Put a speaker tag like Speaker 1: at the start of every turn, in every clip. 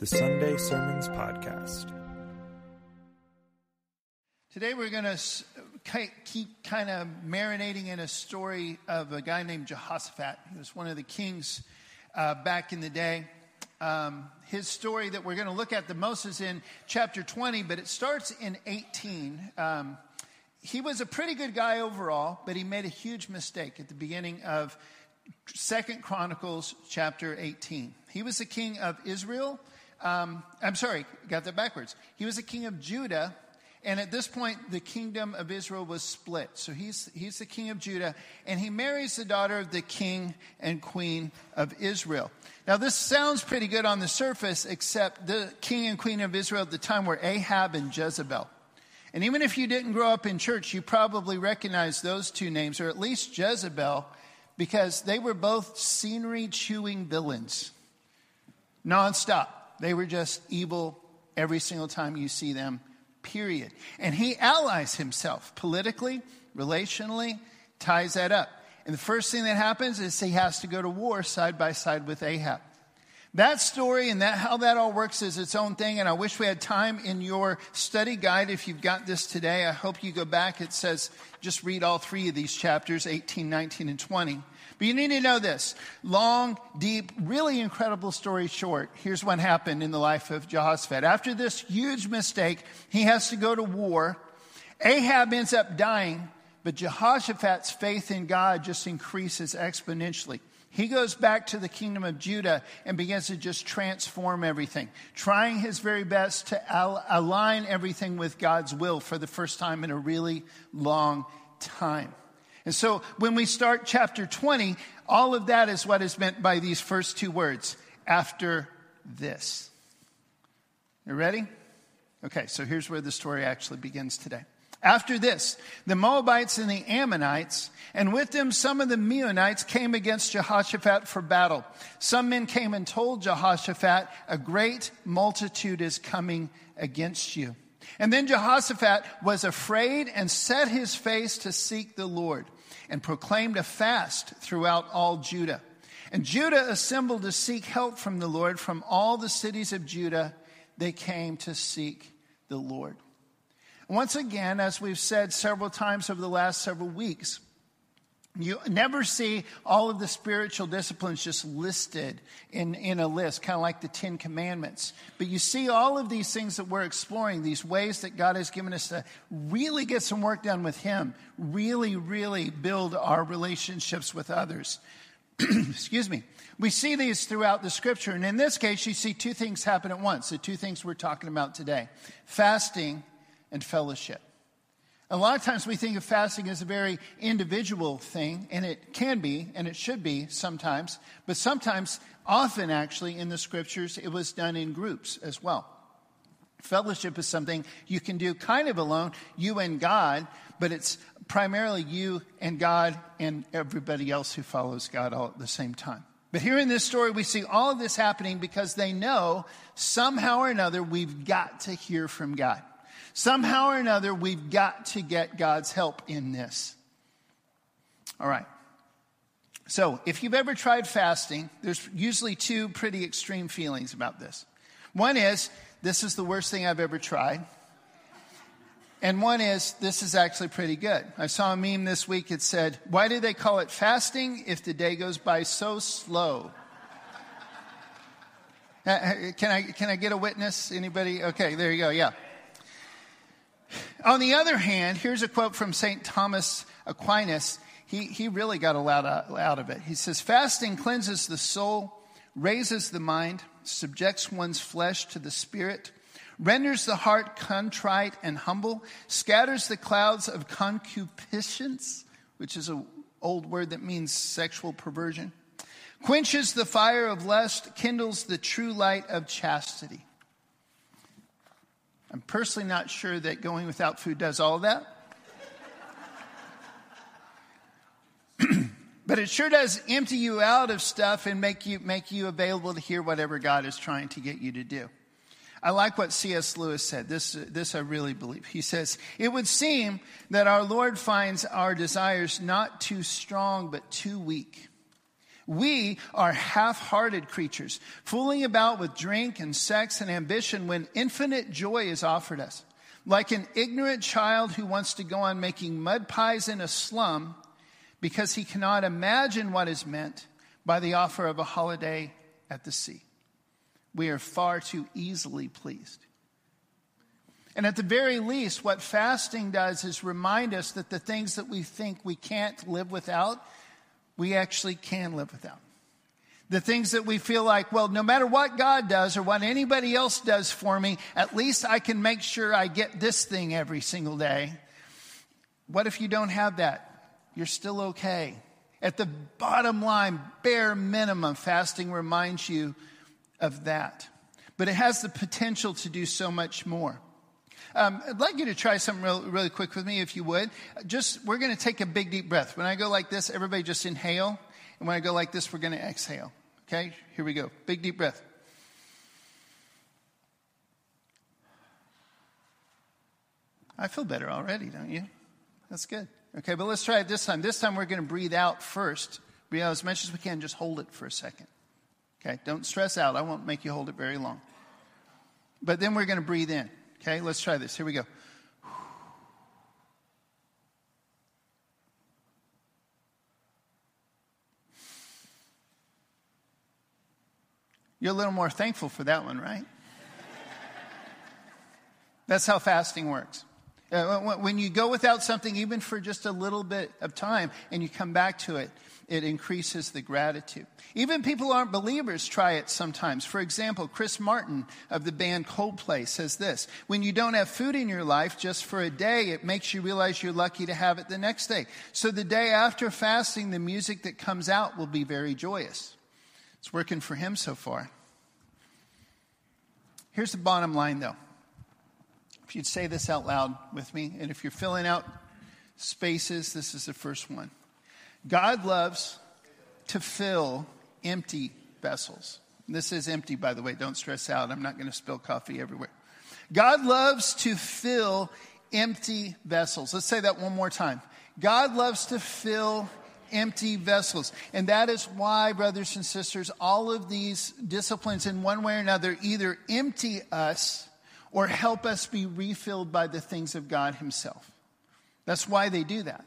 Speaker 1: the Sunday Sermons Podcast.
Speaker 2: Today we're going to keep kind of marinating in a story of a guy named Jehoshaphat. He was one of the kings uh, back in the day. Um, his story that we're going to look at the most is in chapter 20, but it starts in 18. Um, he was a pretty good guy overall, but he made a huge mistake at the beginning of Second Chronicles chapter 18. He was the king of Israel. Um, I'm sorry, got that backwards. He was a king of Judah, and at this point, the kingdom of Israel was split. So he's, he's the king of Judah, and he marries the daughter of the king and queen of Israel. Now, this sounds pretty good on the surface, except the king and queen of Israel at the time were Ahab and Jezebel. And even if you didn't grow up in church, you probably recognize those two names, or at least Jezebel, because they were both scenery chewing villains. Nonstop. They were just evil every single time you see them, period. And he allies himself politically, relationally, ties that up. And the first thing that happens is he has to go to war side by side with Ahab. That story and that, how that all works is its own thing. And I wish we had time in your study guide. If you've got this today, I hope you go back. It says just read all three of these chapters 18, 19, and 20. But you need to know this long, deep, really incredible story short. Here's what happened in the life of Jehoshaphat. After this huge mistake, he has to go to war. Ahab ends up dying, but Jehoshaphat's faith in God just increases exponentially. He goes back to the kingdom of Judah and begins to just transform everything, trying his very best to al- align everything with God's will for the first time in a really long time. And so when we start chapter 20, all of that is what is meant by these first two words after this. You ready? Okay, so here's where the story actually begins today. After this, the Moabites and the Ammonites, and with them some of the Meunites, came against Jehoshaphat for battle. Some men came and told Jehoshaphat, A great multitude is coming against you. And then Jehoshaphat was afraid and set his face to seek the Lord and proclaimed a fast throughout all Judah. And Judah assembled to seek help from the Lord. From all the cities of Judah, they came to seek the Lord. Once again, as we've said several times over the last several weeks, you never see all of the spiritual disciplines just listed in, in a list, kind of like the Ten Commandments. But you see all of these things that we're exploring, these ways that God has given us to really get some work done with Him, really, really build our relationships with others. Excuse me. We see these throughout the scripture. And in this case, you see two things happen at once the two things we're talking about today fasting and fellowship. A lot of times we think of fasting as a very individual thing, and it can be, and it should be sometimes, but sometimes, often actually, in the scriptures, it was done in groups as well. Fellowship is something you can do kind of alone, you and God, but it's primarily you and God and everybody else who follows God all at the same time. But here in this story, we see all of this happening because they know somehow or another we've got to hear from God. Somehow or another, we've got to get God's help in this. All right. So, if you've ever tried fasting, there's usually two pretty extreme feelings about this. One is, this is the worst thing I've ever tried. And one is, this is actually pretty good. I saw a meme this week. It said, Why do they call it fasting if the day goes by so slow? Uh, can I, can I get a witness? Anybody? Okay, there you go. Yeah. On the other hand, here's a quote from St. Thomas Aquinas. He, he really got a lot out of it. He says, Fasting cleanses the soul, raises the mind, subjects one's flesh to the spirit, renders the heart contrite and humble, scatters the clouds of concupiscence, which is an old word that means sexual perversion, quenches the fire of lust, kindles the true light of chastity. I'm personally not sure that going without food does all of that. but it sure does empty you out of stuff and make you, make you available to hear whatever God is trying to get you to do. I like what C.S. Lewis said. This, this I really believe. He says, It would seem that our Lord finds our desires not too strong, but too weak. We are half hearted creatures, fooling about with drink and sex and ambition when infinite joy is offered us. Like an ignorant child who wants to go on making mud pies in a slum because he cannot imagine what is meant by the offer of a holiday at the sea. We are far too easily pleased. And at the very least, what fasting does is remind us that the things that we think we can't live without we actually can live without. The things that we feel like, well, no matter what God does or what anybody else does for me, at least I can make sure I get this thing every single day. What if you don't have that? You're still okay. At the bottom line, bare minimum, fasting reminds you of that. But it has the potential to do so much more. Um, I'd like you to try something real, really quick with me, if you would. Just, we're going to take a big, deep breath. When I go like this, everybody just inhale. And when I go like this, we're going to exhale. Okay? Here we go. Big, deep breath. I feel better already, don't you? That's good. Okay, but let's try it this time. This time we're going to breathe out first. Breathe out as much as we can. Just hold it for a second. Okay, don't stress out. I won't make you hold it very long. But then we're going to breathe in. Okay, let's try this. Here we go. You're a little more thankful for that one, right? That's how fasting works. Uh, when you go without something, even for just a little bit of time, and you come back to it, it increases the gratitude. Even people who aren't believers try it sometimes. For example, Chris Martin of the band Coldplay says this When you don't have food in your life just for a day, it makes you realize you're lucky to have it the next day. So the day after fasting, the music that comes out will be very joyous. It's working for him so far. Here's the bottom line, though. If you'd say this out loud with me, and if you're filling out spaces, this is the first one. God loves to fill empty vessels. This is empty, by the way. Don't stress out. I'm not going to spill coffee everywhere. God loves to fill empty vessels. Let's say that one more time. God loves to fill empty vessels. And that is why, brothers and sisters, all of these disciplines, in one way or another, either empty us or help us be refilled by the things of God Himself. That's why they do that.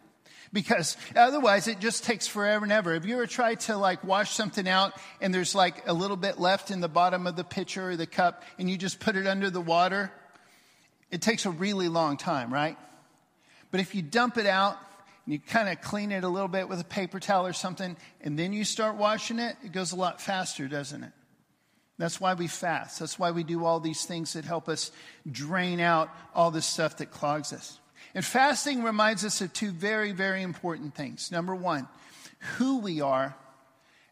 Speaker 2: Because otherwise it just takes forever and ever. Have you ever tried to like wash something out and there's like a little bit left in the bottom of the pitcher or the cup and you just put it under the water? It takes a really long time, right? But if you dump it out and you kind of clean it a little bit with a paper towel or something and then you start washing it, it goes a lot faster, doesn't it? That's why we fast. That's why we do all these things that help us drain out all this stuff that clogs us. And fasting reminds us of two very, very important things. Number one, who we are,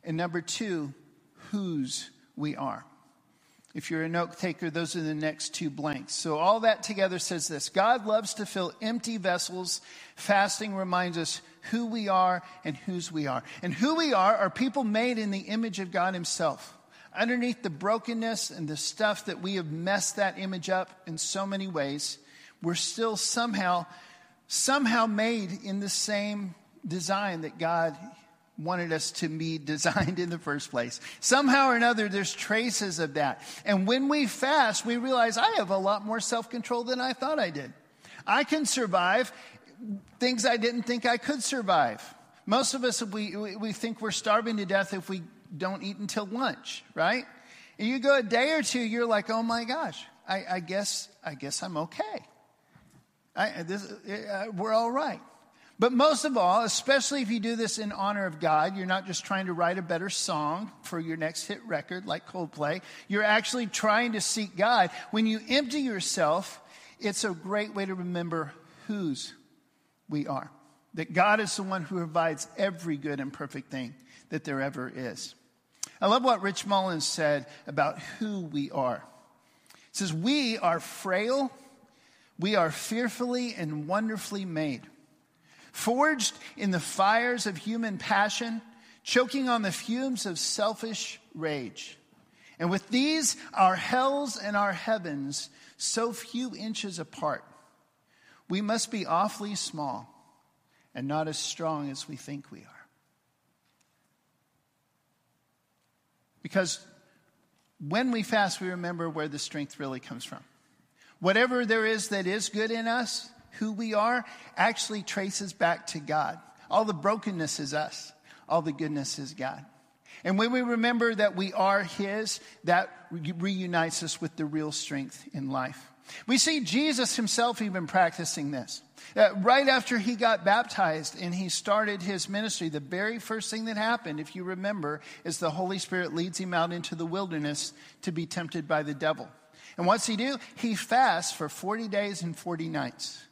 Speaker 2: and number two, whose we are. If you're a note taker, those are the next two blanks. So all that together says this God loves to fill empty vessels. Fasting reminds us who we are and whose we are. And who we are are people made in the image of God Himself underneath the brokenness and the stuff that we have messed that image up in so many ways, we're still somehow, somehow made in the same design that God wanted us to be designed in the first place. Somehow or another, there's traces of that. And when we fast, we realize I have a lot more self control than I thought I did. I can survive things I didn't think I could survive. Most of us, we, we think we're starving to death if we don't eat until lunch, right? And you go a day or two, you're like, oh my gosh, I, I guess, I guess I'm okay. I, this, uh, we're all right. But most of all, especially if you do this in honor of God, you're not just trying to write a better song for your next hit record like Coldplay. You're actually trying to seek God. When you empty yourself, it's a great way to remember whose we are. That God is the one who provides every good and perfect thing that there ever is. I love what Rich Mullins said about who we are. He says, We are frail, we are fearfully and wonderfully made, forged in the fires of human passion, choking on the fumes of selfish rage. And with these, our hells and our heavens, so few inches apart, we must be awfully small and not as strong as we think we are. Because when we fast, we remember where the strength really comes from. Whatever there is that is good in us, who we are, actually traces back to God. All the brokenness is us, all the goodness is God. And when we remember that we are His, that reunites us with the real strength in life. We see Jesus himself even practicing this. Uh, right after he got baptized and he started his ministry, the very first thing that happened, if you remember, is the Holy Spirit leads him out into the wilderness to be tempted by the devil. And what's he do? He fasts for 40 days and 40 nights.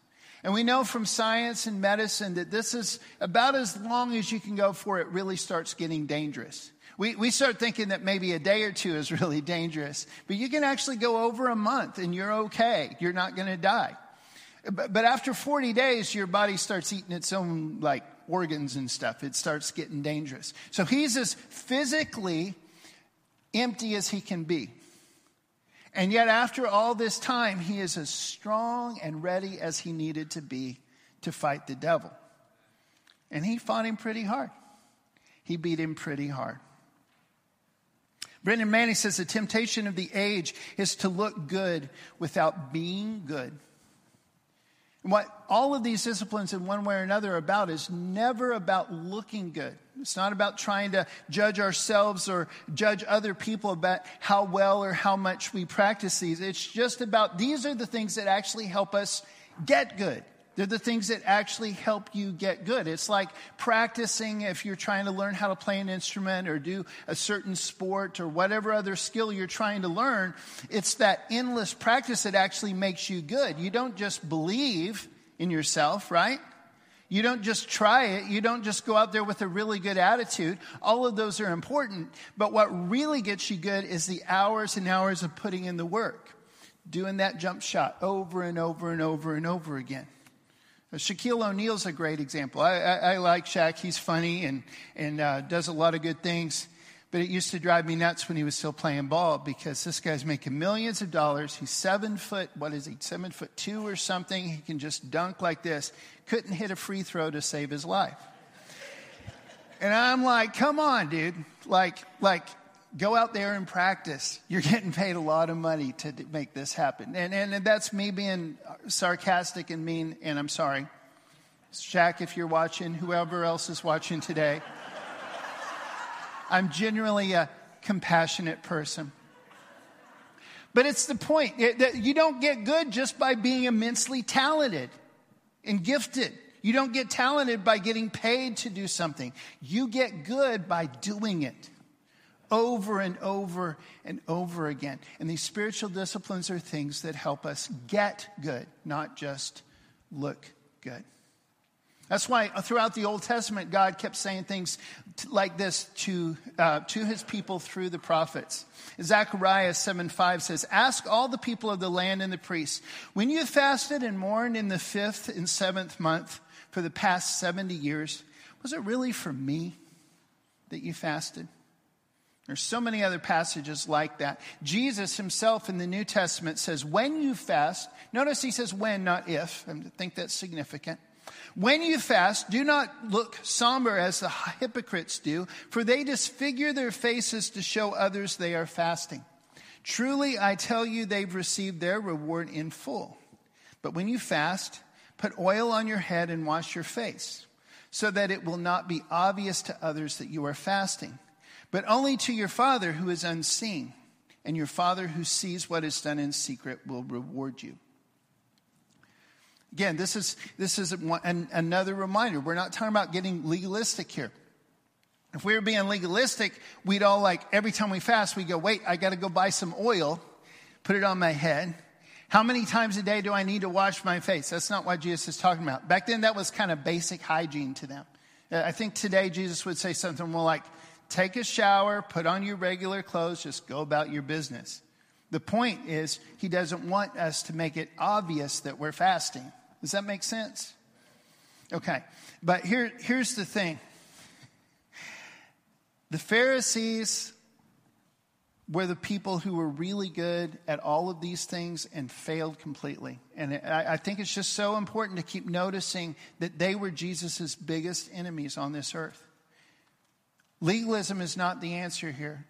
Speaker 2: And we know from science and medicine that this is about as long as you can go before it really starts getting dangerous. We, we start thinking that maybe a day or two is really dangerous, but you can actually go over a month and you're okay. You're not going to die. But, but after 40 days, your body starts eating its own like organs and stuff. It starts getting dangerous. So he's as physically empty as he can be. And yet, after all this time, he is as strong and ready as he needed to be to fight the devil. And he fought him pretty hard. He beat him pretty hard. Brennan Manning says the temptation of the age is to look good without being good. And what all of these disciplines, in one way or another, are about is never about looking good. It's not about trying to judge ourselves or judge other people about how well or how much we practice these. It's just about these are the things that actually help us get good. They're the things that actually help you get good. It's like practicing if you're trying to learn how to play an instrument or do a certain sport or whatever other skill you're trying to learn. It's that endless practice that actually makes you good. You don't just believe in yourself, right? You don't just try it. You don't just go out there with a really good attitude. All of those are important. But what really gets you good is the hours and hours of putting in the work, doing that jump shot over and over and over and over again. Shaquille O'Neal's a great example. I, I, I, like Shaq. He's funny and, and uh, does a lot of good things. But it used to drive me nuts when he was still playing ball because this guy's making millions of dollars. He's seven foot, what is he, seven foot two or something. He can just dunk like this. Couldn't hit a free throw to save his life. And I'm like, come on, dude. Like, like, go out there and practice. You're getting paid a lot of money to make this happen. And, and, and that's me being sarcastic and mean, and I'm sorry. Shaq, if you're watching, whoever else is watching today, I'm genuinely a compassionate person. But it's the point that you don't get good just by being immensely talented and gifted. You don't get talented by getting paid to do something. You get good by doing it over and over and over again. And these spiritual disciplines are things that help us get good, not just look good. That's why throughout the Old Testament, God kept saying things like this to, uh, to his people through the prophets. Zechariah 7 5 says, Ask all the people of the land and the priests, when you fasted and mourned in the fifth and seventh month for the past 70 years, was it really for me that you fasted? There's so many other passages like that. Jesus himself in the New Testament says, when you fast, notice he says when, not if. I think that's significant. When you fast, do not look somber as the hypocrites do, for they disfigure their faces to show others they are fasting. Truly, I tell you, they've received their reward in full. But when you fast, put oil on your head and wash your face, so that it will not be obvious to others that you are fasting but only to your Father who is unseen. And your Father who sees what is done in secret will reward you. Again, this is, this is an, another reminder. We're not talking about getting legalistic here. If we were being legalistic, we'd all like, every time we fast, we go, wait, I got to go buy some oil, put it on my head. How many times a day do I need to wash my face? That's not what Jesus is talking about. Back then, that was kind of basic hygiene to them. I think today Jesus would say something more like, take a shower, put on your regular clothes, just go about your business. The point is, he doesn't want us to make it obvious that we're fasting. Does that make sense? Okay, but here, here's the thing the Pharisees were the people who were really good at all of these things and failed completely. And I, I think it's just so important to keep noticing that they were Jesus' biggest enemies on this earth. Legalism is not the answer here.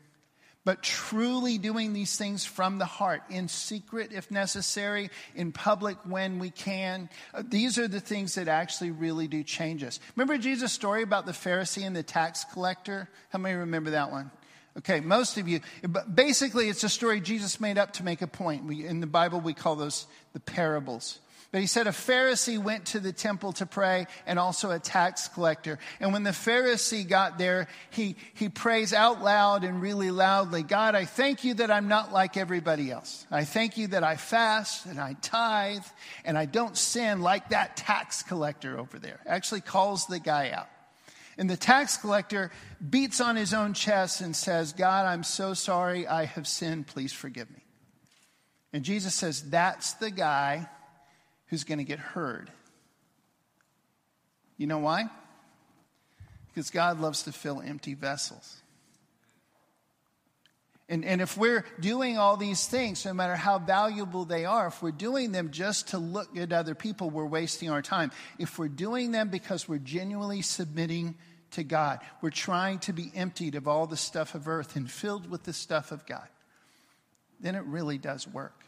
Speaker 2: but truly doing these things from the heart, in secret if necessary, in public when we can. Uh, these are the things that actually really do change us. Remember Jesus' story about the Pharisee and the tax collector? How many remember that one? Okay, most of you. But basically, it's a story Jesus made up to make a point. We, in the Bible, we call those the parables. But he said a Pharisee went to the temple to pray and also a tax collector. And when the Pharisee got there, he, he prays out loud and really loudly God, I thank you that I'm not like everybody else. I thank you that I fast and I tithe and I don't sin like that tax collector over there. Actually calls the guy out. And the tax collector beats on his own chest and says, God, I'm so sorry. I have sinned. Please forgive me. And Jesus says, That's the guy who's going to get heard. You know why? Because God loves to fill empty vessels. And, and if we're doing all these things, no matter how valuable they are, if we're doing them just to look at other people, we're wasting our time. If we're doing them because we're genuinely submitting to God, we're trying to be emptied of all the stuff of earth and filled with the stuff of God, then it really does work.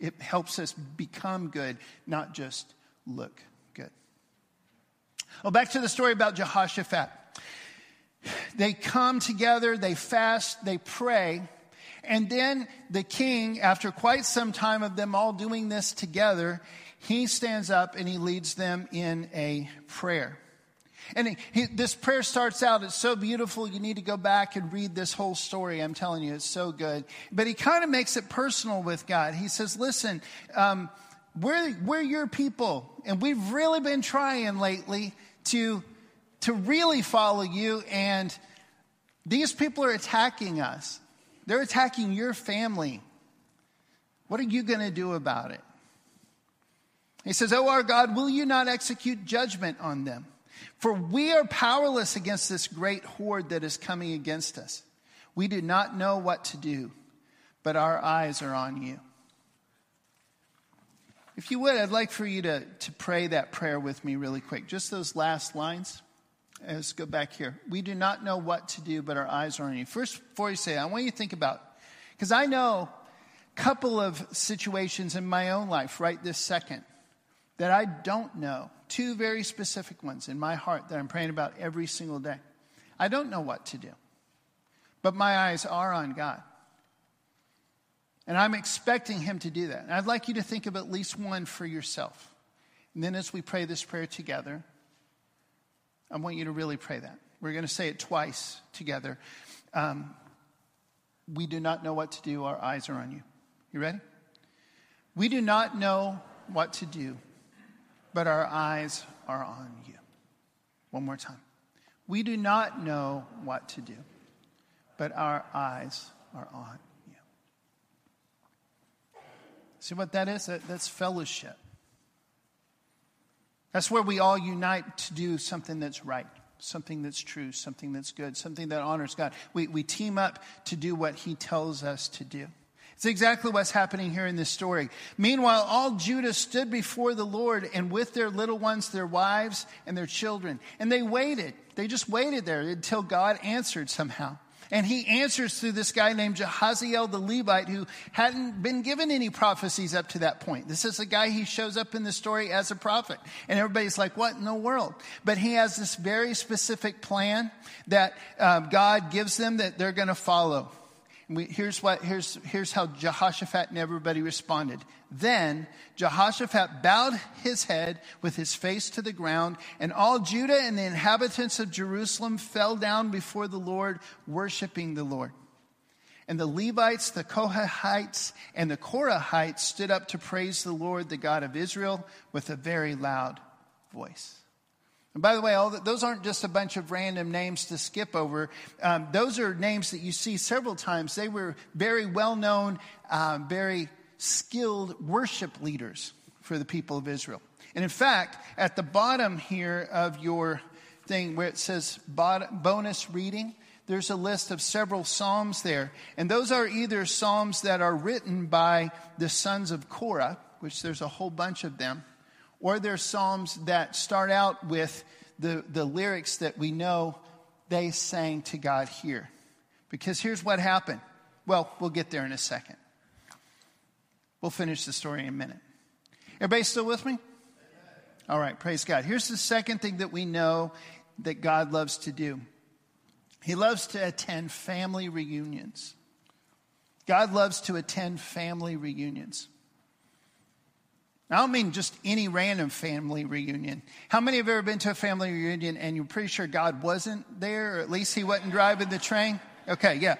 Speaker 2: It helps us become good, not just look good. Well, back to the story about Jehoshaphat. They come together, they fast, they pray, and then the king, after quite some time of them all doing this together, he stands up and he leads them in a prayer. And he, this prayer starts out, it's so beautiful. You need to go back and read this whole story. I'm telling you, it's so good. But he kind of makes it personal with God. He says, Listen, um, we're, we're your people, and we've really been trying lately to, to really follow you, and these people are attacking us. They're attacking your family. What are you going to do about it? He says, Oh, our God, will you not execute judgment on them? For we are powerless against this great horde that is coming against us. We do not know what to do, but our eyes are on you. If you would, I'd like for you to, to pray that prayer with me really quick. Just those last lines. Uh, let's go back here. We do not know what to do, but our eyes are on you. First, before you say, I want you to think about, because I know a couple of situations in my own life right this second that I don't know two very specific ones in my heart that I'm praying about every single day. I don't know what to do, but my eyes are on God. And I'm expecting Him to do that. And I'd like you to think of at least one for yourself. And then as we pray this prayer together, I want you to really pray that. We're going to say it twice together. Um, we do not know what to do, our eyes are on you. You ready? We do not know what to do, but our eyes are on you. One more time. We do not know what to do, but our eyes are on you. See what that is? That, that's fellowship. That's where we all unite to do something that's right, something that's true, something that's good, something that honors God. We, we team up to do what He tells us to do. It's exactly what's happening here in this story. Meanwhile, all Judah stood before the Lord and with their little ones, their wives, and their children. And they waited. They just waited there until God answered somehow. And he answers through this guy named Jahaziel the Levite who hadn't been given any prophecies up to that point. This is a guy he shows up in the story as a prophet. And everybody's like, what in the world? But he has this very specific plan that um, God gives them that they're going to follow. We, here's, what, here's, here's how Jehoshaphat and everybody responded. Then Jehoshaphat bowed his head with his face to the ground, and all Judah and the inhabitants of Jerusalem fell down before the Lord, worshiping the Lord. And the Levites, the Kohathites, and the Korahites stood up to praise the Lord, the God of Israel, with a very loud voice. And by the way, all the, those aren't just a bunch of random names to skip over. Um, those are names that you see several times. They were very well known, um, very skilled worship leaders for the people of Israel. And in fact, at the bottom here of your thing where it says bonus reading, there's a list of several psalms there. And those are either psalms that are written by the sons of Korah, which there's a whole bunch of them, or there's psalms that start out with the, the lyrics that we know they sang to God here. Because here's what happened Well, we'll get there in a second. We'll finish the story in a minute. Everybody still with me? All right, praise God. Here's the second thing that we know that God loves to do He loves to attend family reunions. God loves to attend family reunions. I don't mean just any random family reunion. How many have ever been to a family reunion and you're pretty sure God wasn't there, or at least He wasn't driving the train? Okay, yeah.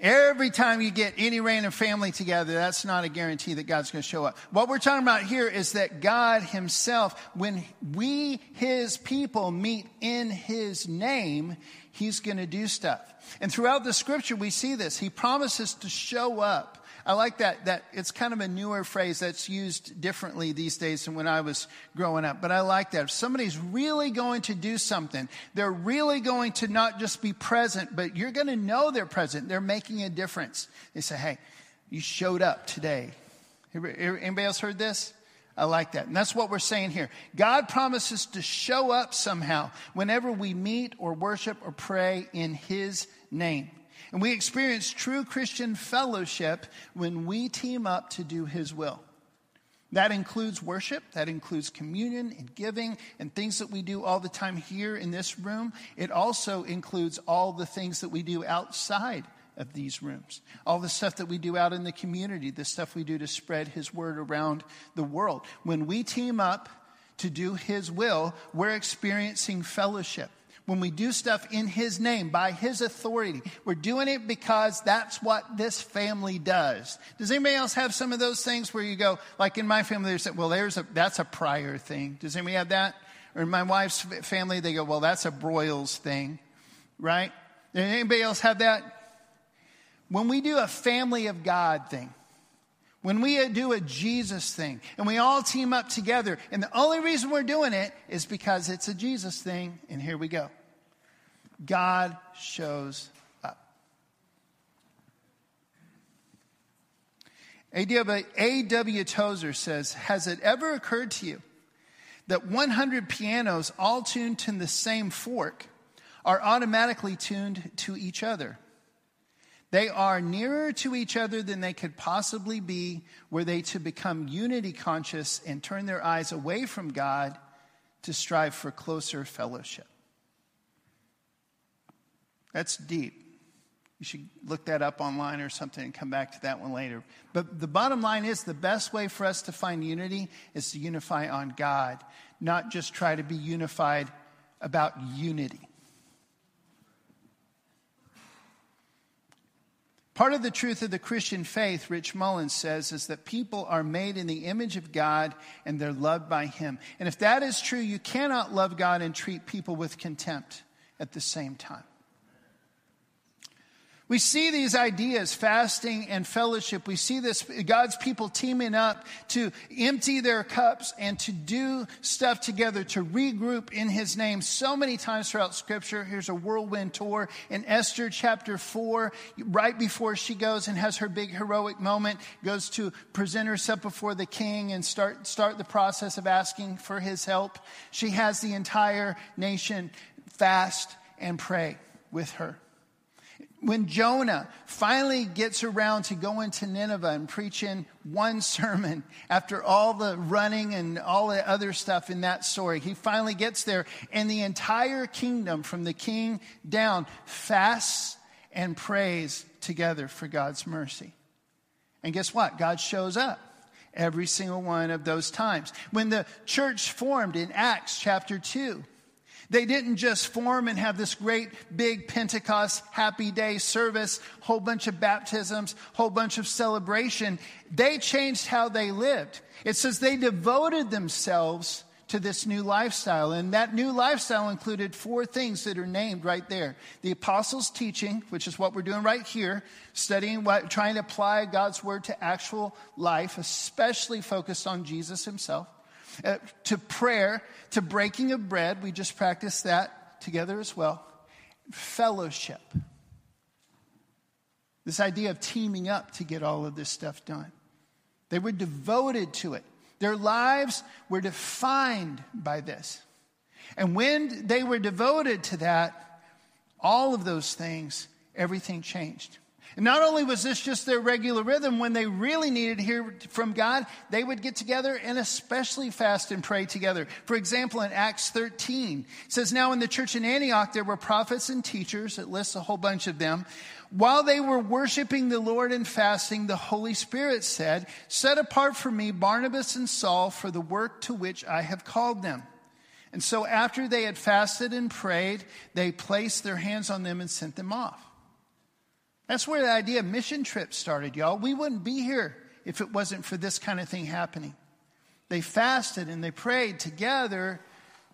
Speaker 2: Every time you get any random family together, that's not a guarantee that God's going to show up. What we're talking about here is that God Himself, when we, His people, meet in His name, He's going to do stuff. And throughout the scripture, we see this. He promises to show up. I like that, that it's kind of a newer phrase that's used differently these days than when I was growing up. But I like that. If somebody's really going to do something, they're really going to not just be present, but you're going to know they're present. They're making a difference. They say, hey, you showed up today. Anybody else heard this? I like that. And that's what we're saying here. God promises to show up somehow whenever we meet or worship or pray in His name. And we experience true Christian fellowship when we team up to do His will. That includes worship, that includes communion and giving and things that we do all the time here in this room. It also includes all the things that we do outside of these rooms. All the stuff that we do out in the community, the stuff we do to spread His word around the world. When we team up to do His will, we're experiencing fellowship when we do stuff in His name, by His authority, we're doing it because that's what this family does. Does anybody else have some of those things where you go, like in my family, they say, well, there's a, that's a Pryor thing. Does anybody have that? Or in my wife's family, they go, well, that's a Broyles thing, right? Anybody else have that? When we do a family of God thing, when we do a Jesus thing and we all team up together, and the only reason we're doing it is because it's a Jesus thing, and here we go. God shows up. A.W. Tozer says, Has it ever occurred to you that 100 pianos all tuned to the same fork are automatically tuned to each other? They are nearer to each other than they could possibly be were they to become unity conscious and turn their eyes away from God to strive for closer fellowship. That's deep. You should look that up online or something and come back to that one later. But the bottom line is the best way for us to find unity is to unify on God, not just try to be unified about unity. Part of the truth of the Christian faith, Rich Mullins says, is that people are made in the image of God and they're loved by Him. And if that is true, you cannot love God and treat people with contempt at the same time. We see these ideas, fasting and fellowship. We see this, God's people teaming up to empty their cups and to do stuff together, to regroup in His name so many times throughout Scripture. Here's a whirlwind tour in Esther chapter 4, right before she goes and has her big heroic moment, goes to present herself before the king and start, start the process of asking for his help. She has the entire nation fast and pray with her when Jonah finally gets around to going to Nineveh and preaching one sermon after all the running and all the other stuff in that story, he finally gets there, and the entire kingdom, from the king down, fasts and prays together for God's mercy. And guess what? God shows up every single one of those times. When the church formed in Acts chapter 2, they didn't just form and have this great big Pentecost happy day service, whole bunch of baptisms, whole bunch of celebration. They changed how they lived. It says they devoted themselves to this new lifestyle. And that new lifestyle included four things that are named right there. The apostles' teaching, which is what we're doing right here, studying what, trying to apply God's word to actual life, especially focused on Jesus himself uh, to prayer, to breaking of bread. We just practiced that together as well. Fellowship. This idea of teaming up to get all of this stuff done. They were devoted to it. Their lives were defined by this. And when they were devoted to that, all of those things, everything changed. And not only was this just their regular rhythm, when they really needed to hear from God, they would get together and especially fast and pray together. For example, in Acts 13, it says, Now in the church in Antioch, there were prophets and teachers. It lists a whole bunch of them. While they were worshiping the Lord and fasting, the Holy Spirit said, Set apart for me Barnabas and Saul for the work to which I have called them. And so after they had fasted and prayed, they placed their hands on them and sent them off. That's where the idea of mission trips started, y'all. We wouldn't be here if it wasn't for this kind of thing happening. They fasted and they prayed together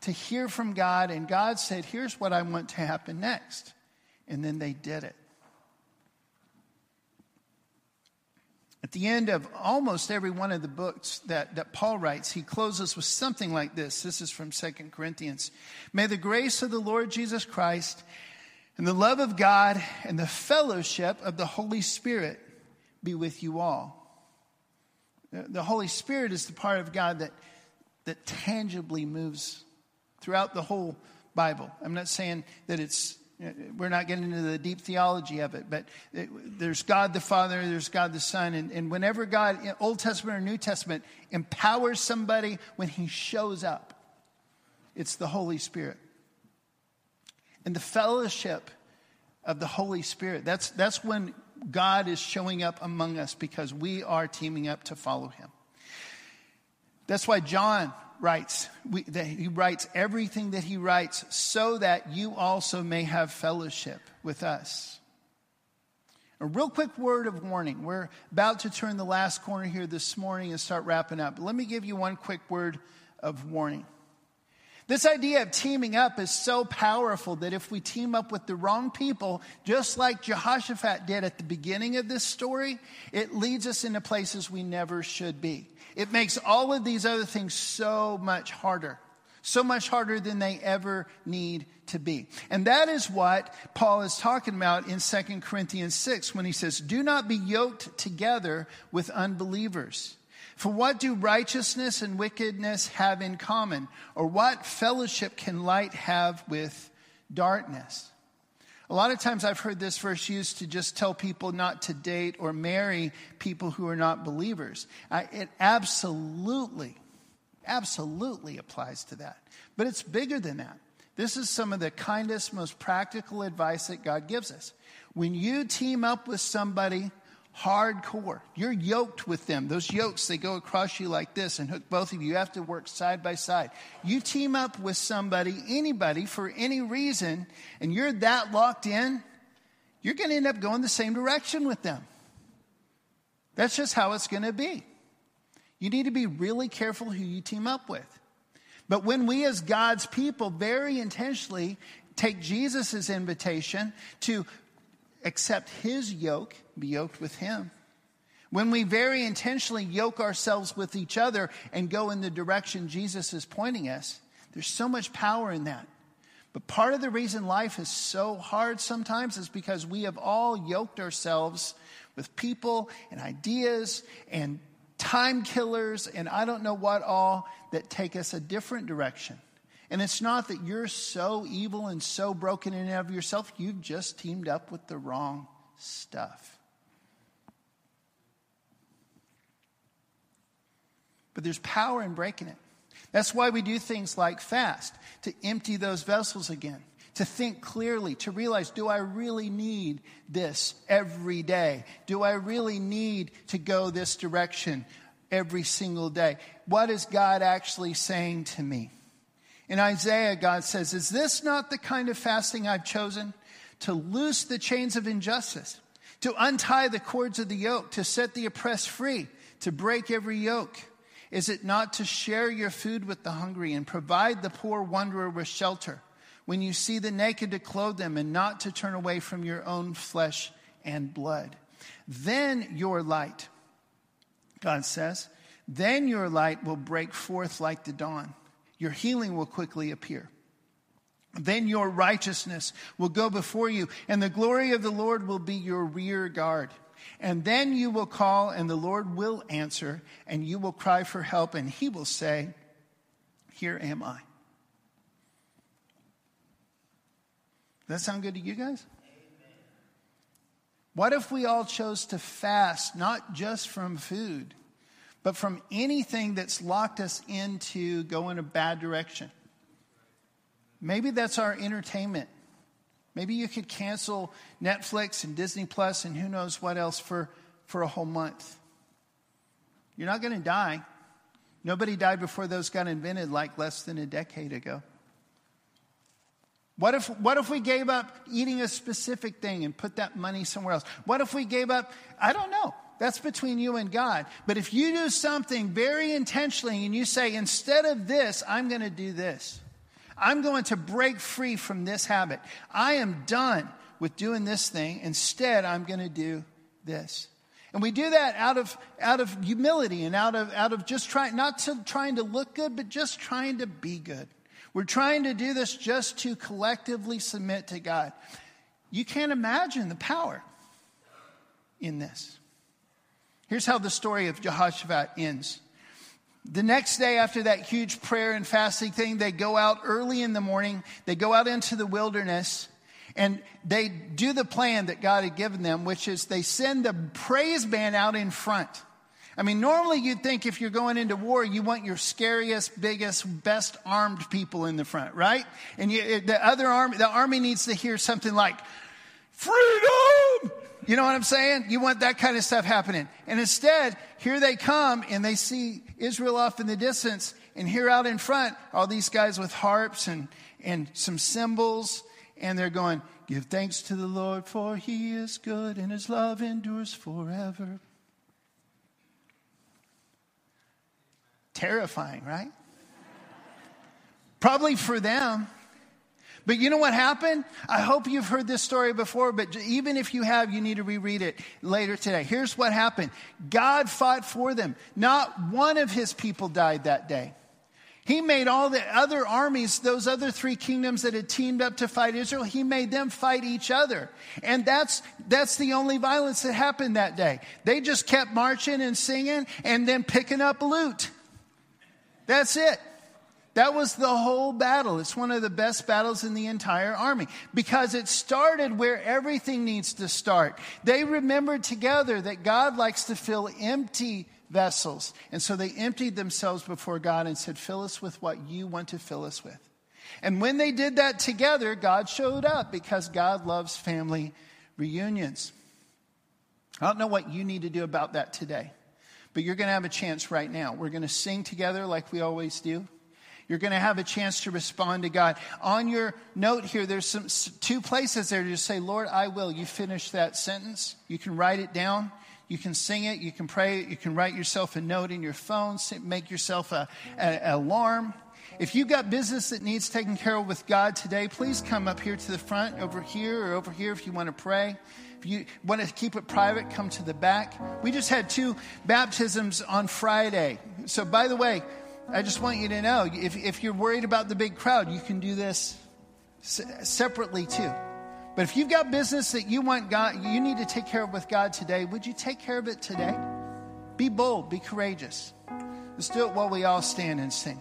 Speaker 2: to hear from God, and God said, Here's what I want to happen next. And then they did it. At the end of almost every one of the books that, that Paul writes, he closes with something like this. This is from 2 Corinthians. May the grace of the Lord Jesus Christ and the love of God and the fellowship of the Holy Spirit be with you all. The Holy Spirit is the part of God that, that tangibly moves throughout the whole Bible. I'm not saying that it's we're not getting into the deep theology of it, but it, there's God the Father, there's God the Son, and, and whenever God, Old Testament or New Testament, empowers somebody when He shows up, it's the Holy Spirit. And the fellowship of the Holy Spirit, that's, that's when God is showing up among us because we are teaming up to follow Him. That's why John writes, we, that he writes everything that he writes so that you also may have fellowship with us. A real quick word of warning. We're about to turn the last corner here this morning and start wrapping up. But let me give you one quick word of warning. This idea of teaming up is so powerful that if we team up with the wrong people, just like Jehoshaphat did at the beginning of this story, it leads us into places we never should be. It makes all of these other things so much harder, so much harder than they ever need to be. And that is what Paul is talking about in 2 Corinthians 6 when he says, Do not be yoked together with unbelievers. For what do righteousness and wickedness have in common? Or what fellowship can light have with darkness? A lot of times I've heard this verse used to just tell people not to date or marry people who are not believers. I, it absolutely, absolutely applies to that. But it's bigger than that. This is some of the kindest, most practical advice that God gives us. When you team up with somebody hardcore. You're yoked with them. Those yokes, they go across you like this and hook both of you. You have to work side by side. You team up with somebody, anybody, for any reason, and you're that locked in, you're going to end up going the same direction with them. That's just how it's going to be. You need to be really careful who you team up with. But when we, as God's people, very intentionally take Jesus' invitation to accept his yoke, be yoked with him. When we very intentionally yoke ourselves with each other and go in the direction Jesus is pointing us, there's so much power in that. But part of the reason life is so hard sometimes is because we have all yoked ourselves with people and ideas and time killers and I don't know what all that take us a different direction. And it's not that you're so evil and so broken in and of yourself, you've just teamed up with the wrong stuff. But there's power in breaking it. That's why we do things like fast, to empty those vessels again, to think clearly, to realize do I really need this every day? Do I really need to go this direction every single day? What is God actually saying to me? In Isaiah, God says, Is this not the kind of fasting I've chosen? To loose the chains of injustice, to untie the cords of the yoke, to set the oppressed free, to break every yoke. Is it not to share your food with the hungry and provide the poor wanderer with shelter? When you see the naked, to clothe them and not to turn away from your own flesh and blood. Then your light, God says, then your light will break forth like the dawn your healing will quickly appear. Then your righteousness will go before you, and the glory of the Lord will be your rear guard. And then you will call, and the Lord will answer, and you will cry for help, and he will say, Here am I. Does that sound good to you guys? Amen. What if we all chose to fast, not just from food, but from anything that's locked us into going a bad direction? Maybe that's our entertainment. Maybe you could cancel Netflix and Disney Plus and who knows what else for, for a whole month. You're not going to die. Nobody died before those got invented like less than a decade ago. What if, what if we gave up eating a specific thing and put that money somewhere else? What if we gave up, I don't know. That's between you and God. But if you do something very intentionally and you say, instead of this, I'm going to do this. I'm going to break free from this habit. I am done with doing this thing. Instead, I'm going to do this. And we do that out of, out of humility and out of, out of just trying, not to trying to look good, but just trying to be good. We're trying to do this just to collectively submit to God. You can't imagine the power in this. Here's how the story of Jehoshaphat ends. The next day, after that huge prayer and fasting thing, they go out early in the morning. They go out into the wilderness and they do the plan that God had given them, which is they send the praise band out in front. I mean, normally you'd think if you're going into war, you want your scariest, biggest, best armed people in the front, right? And you, the other army, the army needs to hear something like, freedom! You know what I'm saying? You want that kind of stuff happening. And instead, here they come and they see Israel off in the distance. And here out in front, all these guys with harps and, and some cymbals. And they're going, Give thanks to the Lord, for he is good and his love endures forever. Terrifying, right? Probably for them. But you know what happened? I hope you've heard this story before, but even if you have, you need to reread it later today. Here's what happened God fought for them. Not one of his people died that day. He made all the other armies, those other three kingdoms that had teamed up to fight Israel, he made them fight each other. And that's, that's the only violence that happened that day. They just kept marching and singing and then picking up loot. That's it. That was the whole battle. It's one of the best battles in the entire army because it started where everything needs to start. They remembered together that God likes to fill empty vessels. And so they emptied themselves before God and said, Fill us with what you want to fill us with. And when they did that together, God showed up because God loves family reunions. I don't know what you need to do about that today, but you're going to have a chance right now. We're going to sing together like we always do. You're going to have a chance to respond to God. On your note here, there's some two places there to say, Lord, I will. You finish that sentence. You can write it down. You can sing it. You can pray it. You can write yourself a note in your phone. Make yourself a, a alarm. If you've got business that needs taken care of with God today, please come up here to the front, over here, or over here if you want to pray. If you want to keep it private, come to the back. We just had two baptisms on Friday. So, by the way, I just want you to know if, if you're worried about the big crowd, you can do this separately too. But if you've got business that you want God, you need to take care of with God today, would you take care of it today? Be bold, be courageous. Let's do it while we all stand and sing.